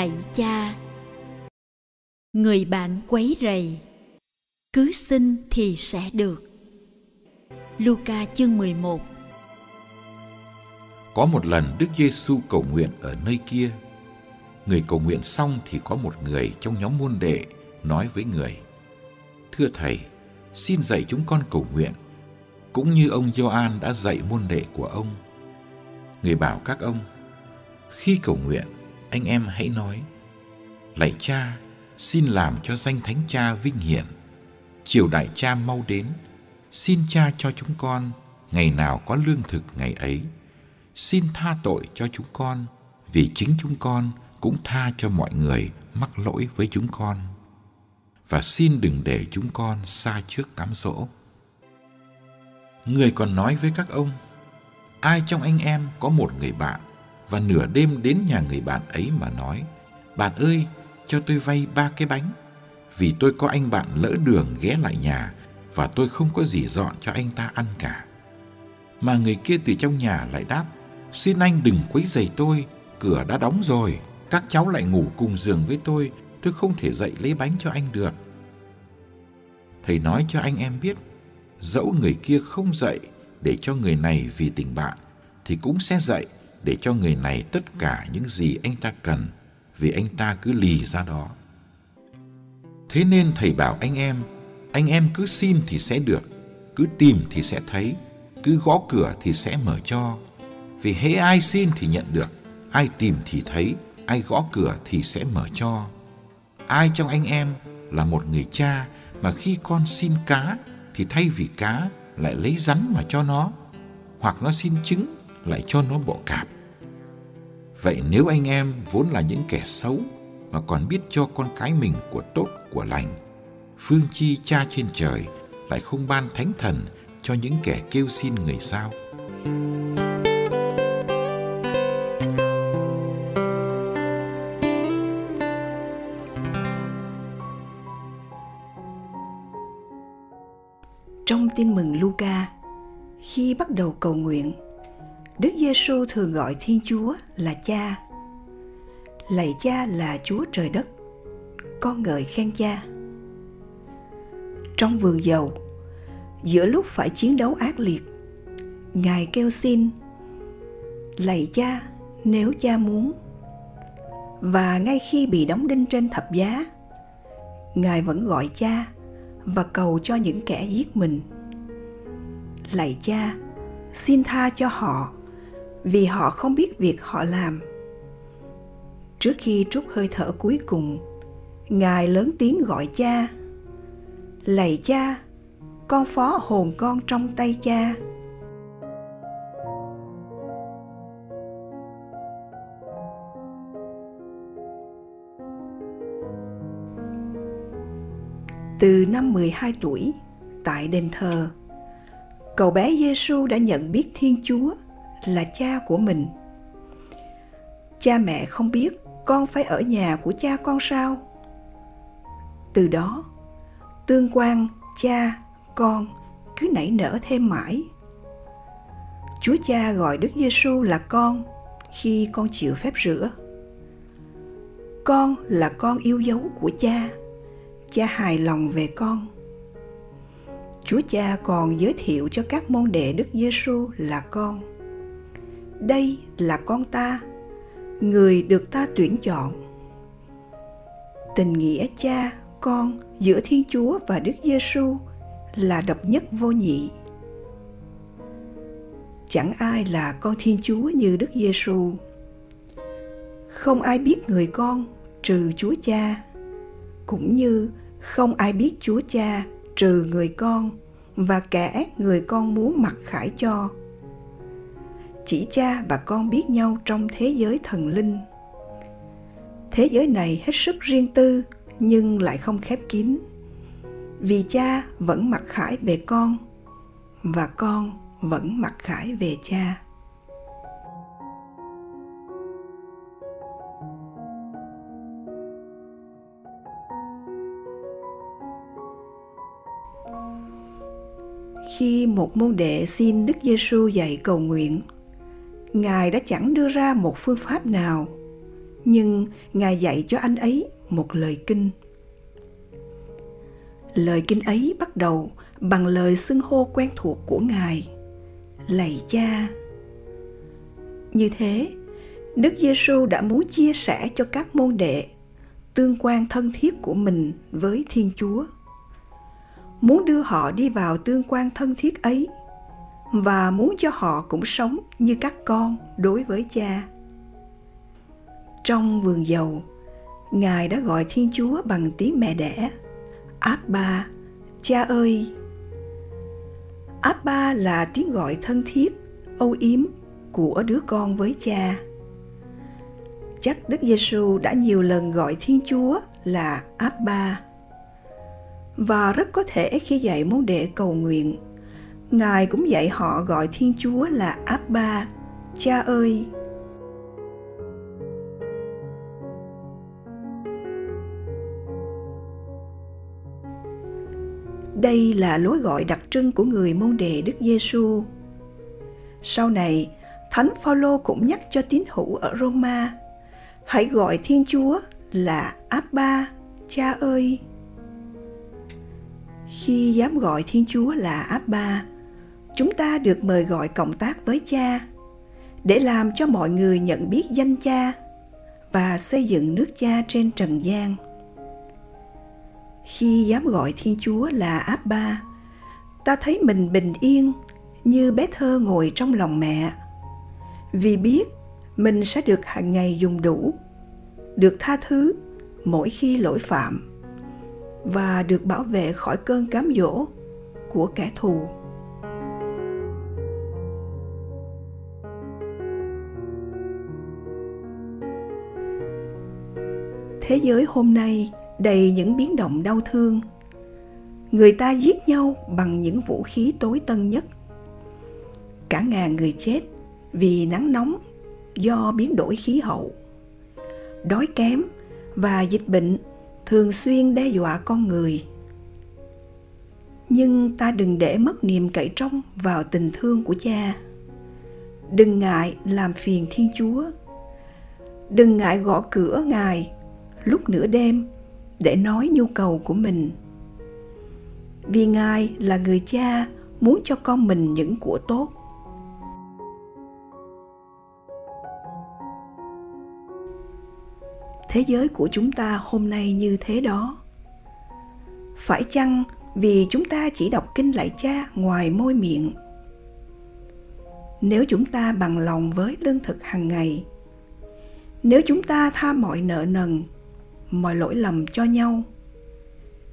Lạy cha Người bạn quấy rầy Cứ xin thì sẽ được Luca chương 11 Có một lần Đức Giêsu cầu nguyện ở nơi kia. Người cầu nguyện xong thì có một người trong nhóm môn đệ nói với người: "Thưa thầy, xin dạy chúng con cầu nguyện, cũng như ông Gioan đã dạy môn đệ của ông." Người bảo các ông: "Khi cầu nguyện, anh em hãy nói: Lạy Cha, xin làm cho danh Thánh Cha vinh hiển. Triều đại Cha mau đến, xin Cha cho chúng con ngày nào có lương thực ngày ấy. Xin tha tội cho chúng con, vì chính chúng con cũng tha cho mọi người mắc lỗi với chúng con. Và xin đừng để chúng con xa trước cám dỗ. Người còn nói với các ông, ai trong anh em có một người bạn và nửa đêm đến nhà người bạn ấy mà nói, bạn ơi, cho tôi vay ba cái bánh, vì tôi có anh bạn lỡ đường ghé lại nhà và tôi không có gì dọn cho anh ta ăn cả. Mà người kia từ trong nhà lại đáp, xin anh đừng quấy giày tôi, cửa đã đóng rồi, các cháu lại ngủ cùng giường với tôi, tôi không thể dậy lấy bánh cho anh được. Thầy nói cho anh em biết, dẫu người kia không dậy để cho người này vì tình bạn, thì cũng sẽ dậy để cho người này tất cả những gì anh ta cần vì anh ta cứ lì ra đó. Thế nên thầy bảo anh em, anh em cứ xin thì sẽ được, cứ tìm thì sẽ thấy, cứ gõ cửa thì sẽ mở cho. Vì hễ ai xin thì nhận được, ai tìm thì thấy, ai gõ cửa thì sẽ mở cho. Ai trong anh em là một người cha mà khi con xin cá thì thay vì cá lại lấy rắn mà cho nó, hoặc nó xin trứng lại cho nó bộ cạp. Vậy nếu anh em vốn là những kẻ xấu mà còn biết cho con cái mình của tốt của lành, phương chi cha trên trời lại không ban thánh thần cho những kẻ kêu xin người sao? Trong tin mừng Luca, khi bắt đầu cầu nguyện, Đức Giêsu thường gọi Thiên Chúa là Cha. Lạy Cha là Chúa trời đất, con ngợi khen Cha. Trong vườn dầu, giữa lúc phải chiến đấu ác liệt, Ngài kêu xin, lạy Cha nếu Cha muốn. Và ngay khi bị đóng đinh trên thập giá, Ngài vẫn gọi Cha và cầu cho những kẻ giết mình. Lạy Cha, xin tha cho họ vì họ không biết việc họ làm. Trước khi trút hơi thở cuối cùng ngài lớn tiếng gọi cha lạy cha con phó hồn con trong tay cha. Từ năm 12 tuổi, tại đền thờ, cậu bé Giêsu đã nhận biết Thiên Chúa là cha của mình. Cha mẹ không biết con phải ở nhà của cha con sao. Từ đó, tương quan cha, con cứ nảy nở thêm mãi. Chúa cha gọi đức giêsu là con khi con chịu phép rửa. Con là con yêu dấu của cha cha hài lòng về con. Chúa cha còn giới thiệu cho các môn đệ đức giêsu là con đây là con ta, người được ta tuyển chọn. Tình nghĩa cha, con giữa thiên chúa và đức giêsu là độc nhất vô nhị. Chẳng ai là con thiên chúa như đức giêsu không ai biết người con trừ chúa cha, cũng như không ai biết chúa cha trừ người con và kẻ người con muốn mặc khải cho chỉ cha và con biết nhau trong thế giới thần linh. Thế giới này hết sức riêng tư nhưng lại không khép kín. Vì cha vẫn mặc khải về con và con vẫn mặc khải về cha. Khi một môn đệ xin Đức Giêsu dạy cầu nguyện, Ngài đã chẳng đưa ra một phương pháp nào, nhưng Ngài dạy cho anh ấy một lời kinh. Lời kinh ấy bắt đầu bằng lời xưng hô quen thuộc của Ngài, lạy cha. Như thế, Đức Giêsu đã muốn chia sẻ cho các môn đệ tương quan thân thiết của mình với Thiên Chúa muốn đưa họ đi vào tương quan thân thiết ấy và muốn cho họ cũng sống như các con đối với cha. Trong vườn dầu, ngài đã gọi thiên chúa bằng tiếng mẹ đẻ, abba, cha ơi. Abba là tiếng gọi thân thiết, âu yếm của đứa con với cha. Chắc đức giêsu đã nhiều lần gọi thiên chúa là abba. Và rất có thể khi dạy môn đệ cầu nguyện ngài cũng dạy họ gọi thiên chúa là abba, cha ơi. Đây là lối gọi đặc trưng của người môn đệ đức giêsu sau này, thánh phaolô cũng nhắc cho tín hữu ở roma, hãy gọi thiên chúa là abba, cha ơi. Khi dám gọi thiên chúa là abba chúng ta được mời gọi cộng tác với cha, để làm cho mọi người nhận biết danh cha và xây dựng nước cha trên trần gian. Khi dám gọi thiên chúa là abba, ta thấy mình bình yên như bé thơ ngồi trong lòng mẹ. Vì biết mình sẽ được hàng ngày dùng đủ, được tha thứ mỗi khi lỗi phạm và được bảo vệ khỏi cơn cám dỗ của kẻ thù. Thế giới hôm nay đầy những biến động đau thương. Người ta giết nhau bằng những vũ khí tối tân nhất. Cả ngàn người chết vì nắng nóng do biến đổi khí hậu. Đói kém và dịch bệnh thường xuyên đe dọa con người. Nhưng ta đừng để mất niềm cậy trông vào tình thương của cha. Đừng ngại làm phiền thiên chúa. Đừng ngại gõ cửa ngài lúc nửa đêm để nói nhu cầu của mình. Vì ngài là người cha muốn cho con mình những của tốt. Thế giới của chúng ta hôm nay như thế đó. Phải chăng vì chúng ta chỉ đọc kinh lạy cha ngoài môi miệng? Nếu chúng ta bằng lòng với lương thực hàng ngày, nếu chúng ta tha mọi nợ nần mọi lỗi lầm cho nhau,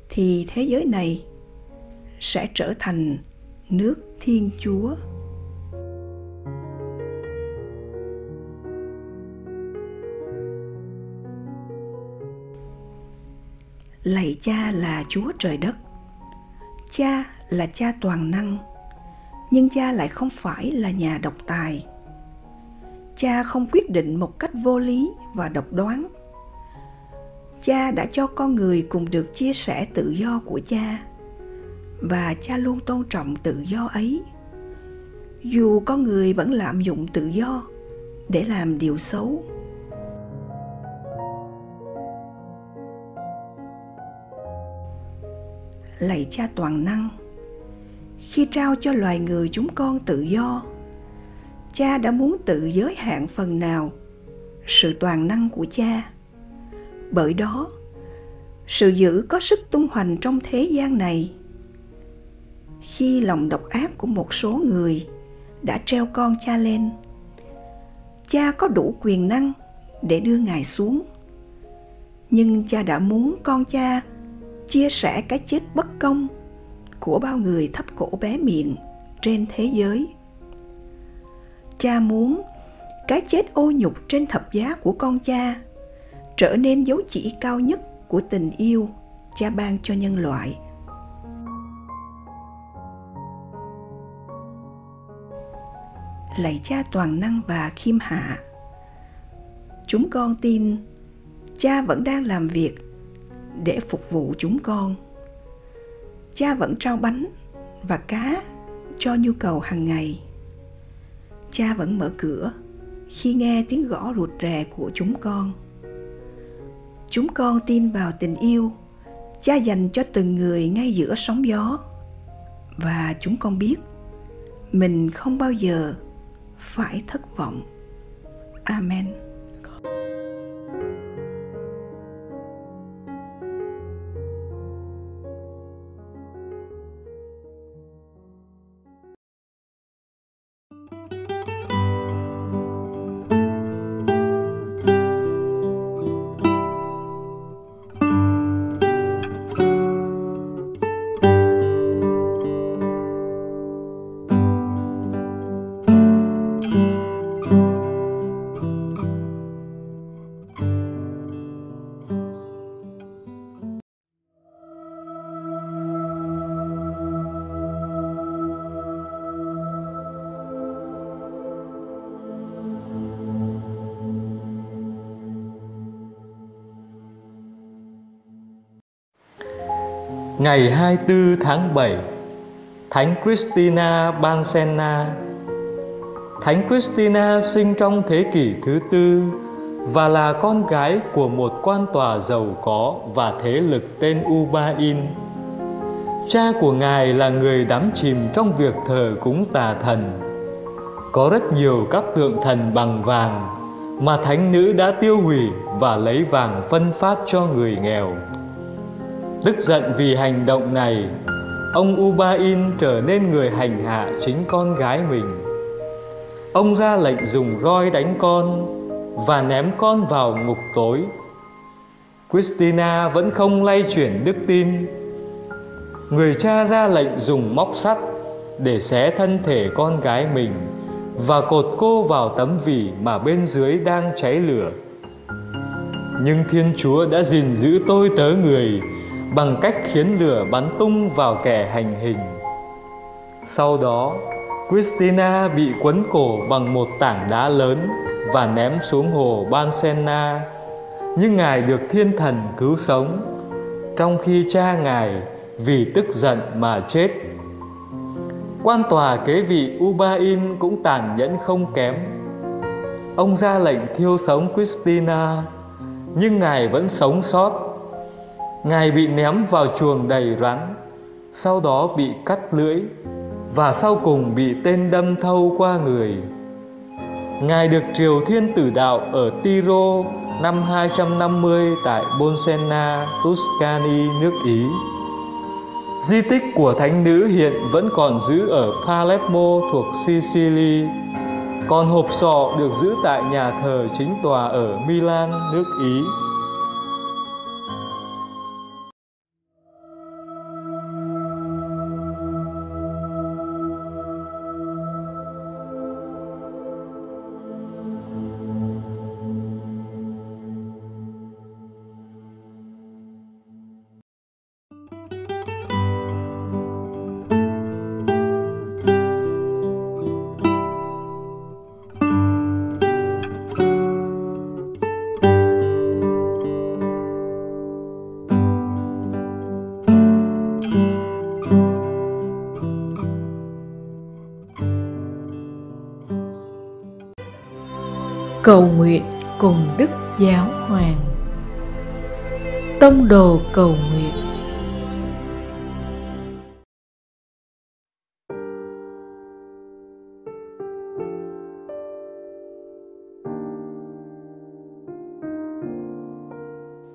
thì thế giới này sẽ trở thành nước thiên chúa. Lạy cha là chúa trời đất, cha là cha toàn năng, nhưng cha lại không phải là nhà độc tài. Cha không quyết định một cách vô lý và độc đoán cha đã cho con người cùng được chia sẻ tự do của cha, và cha luôn tôn trọng tự do ấy. Dù con người vẫn lạm dụng tự do để làm điều xấu. Lạy cha toàn năng, khi trao cho loài người chúng con tự do, cha đã muốn tự giới hạn phần nào sự toàn năng của cha bởi đó, sự dữ có sức tung hoành trong thế gian này. Khi lòng độc ác của một số người đã treo con cha lên, cha có đủ quyền năng để đưa ngài xuống. Nhưng cha đã muốn con cha chia sẻ cái chết bất công của bao người thấp cổ bé miệng trên thế giới. Cha muốn cái chết ô nhục trên thập giá của con cha trở nên dấu chỉ cao nhất của tình yêu cha ban cho nhân loại. Lạy cha toàn năng và khiêm hạ, chúng con tin cha vẫn đang làm việc để phục vụ chúng con. Cha vẫn trao bánh và cá cho nhu cầu hàng ngày. Cha vẫn mở cửa khi nghe tiếng gõ rụt rè của chúng con chúng con tin vào tình yêu, cha dành cho từng người ngay giữa sóng gió. Và chúng con biết, mình không bao giờ phải thất vọng. Amen. Ngày 24 tháng 7 Thánh Christina Bansena Thánh Christina sinh trong thế kỷ thứ tư và là con gái của một quan tòa giàu có và thế lực tên Ubain. Cha của ngài là người đắm chìm trong việc thờ cúng tà thần. Có rất nhiều các tượng thần bằng vàng mà thánh nữ đã tiêu hủy và lấy vàng phân phát cho người nghèo. Tức giận vì hành động này, ông Ubain trở nên người hành hạ chính con gái mình. Ông ra lệnh dùng roi đánh con và ném con vào ngục tối. Christina vẫn không lay chuyển đức tin. Người cha ra lệnh dùng móc sắt để xé thân thể con gái mình và cột cô vào tấm vỉ mà bên dưới đang cháy lửa. Nhưng Thiên Chúa đã gìn giữ tôi tớ người bằng cách khiến lửa bắn tung vào kẻ hành hình. Sau đó, Christina bị quấn cổ bằng một tảng đá lớn và ném xuống hồ Bansenna, nhưng ngài được thiên thần cứu sống, trong khi cha ngài vì tức giận mà chết. Quan tòa kế vị Ubain cũng tàn nhẫn không kém. Ông ra lệnh thiêu sống Christina, nhưng ngài vẫn sống sót Ngài bị ném vào chuồng đầy rắn, sau đó bị cắt lưỡi và sau cùng bị tên đâm thâu qua người. Ngài được Triều Thiên Tử Đạo ở Tiro năm 250 tại Bolsena, Tuscany, nước Ý. Di tích của thánh nữ hiện vẫn còn giữ ở Palermo thuộc Sicily, còn hộp sọ được giữ tại nhà thờ chính tòa ở Milan, nước Ý. cầu nguyện cùng Đức Giáo Hoàng. Tông đồ cầu nguyện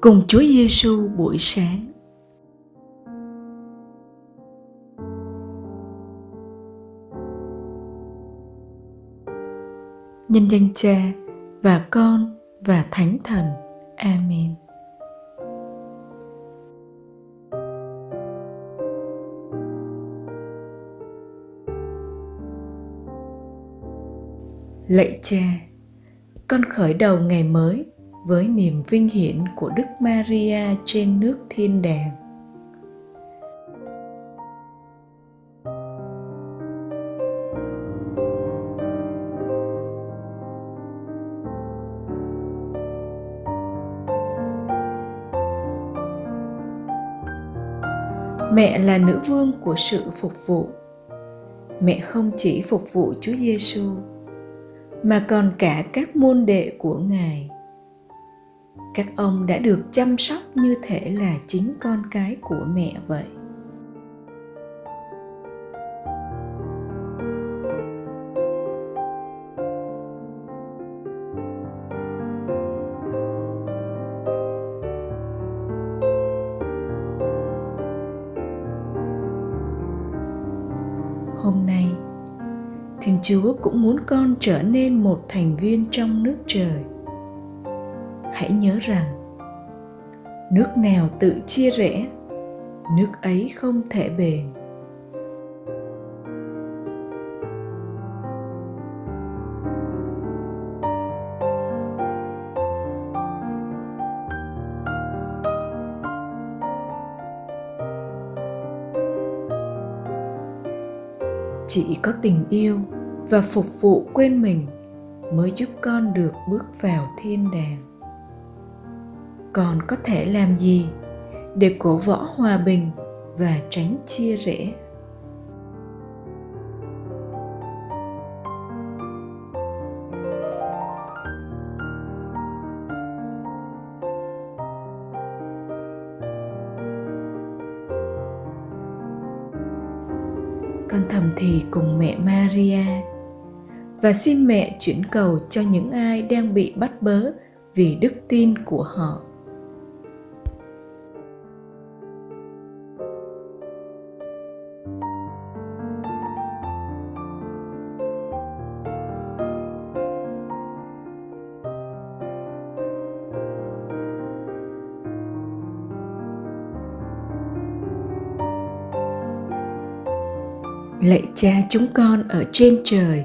cùng Chúa Giêsu buổi sáng. Nhân danh Cha và Con và Thánh Thần. Amen. Lạy Cha, con khởi đầu ngày mới với niềm vinh hiển của Đức Maria trên nước thiên đàng. Mẹ là nữ vương của sự phục vụ. Mẹ không chỉ phục vụ Chúa Giêsu mà còn cả các môn đệ của Ngài các ông đã được chăm sóc như thể là chính con cái của mẹ vậy chúa cũng muốn con trở nên một thành viên trong nước trời. Hãy nhớ rằng, nước nào tự chia rẽ, nước ấy không thể bền. Chỉ có tình yêu và phục vụ quên mình mới giúp con được bước vào thiên đàng. Còn có thể làm gì để cổ võ hòa bình và tránh chia rẽ? Con thầm thì cùng mẹ Maria và xin mẹ chuyển cầu cho những ai đang bị bắt bớ vì đức tin của họ. lạy cha chúng con ở trên trời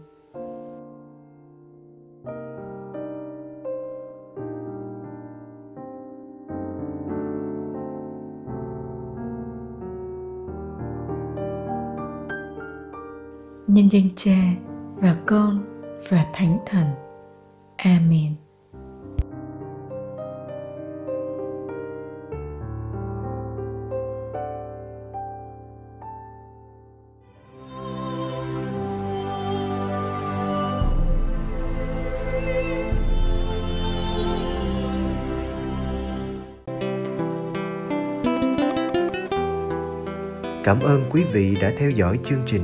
Nhân danh Cha và Con và Thánh Thần. Amen. Cảm ơn quý vị đã theo dõi chương trình.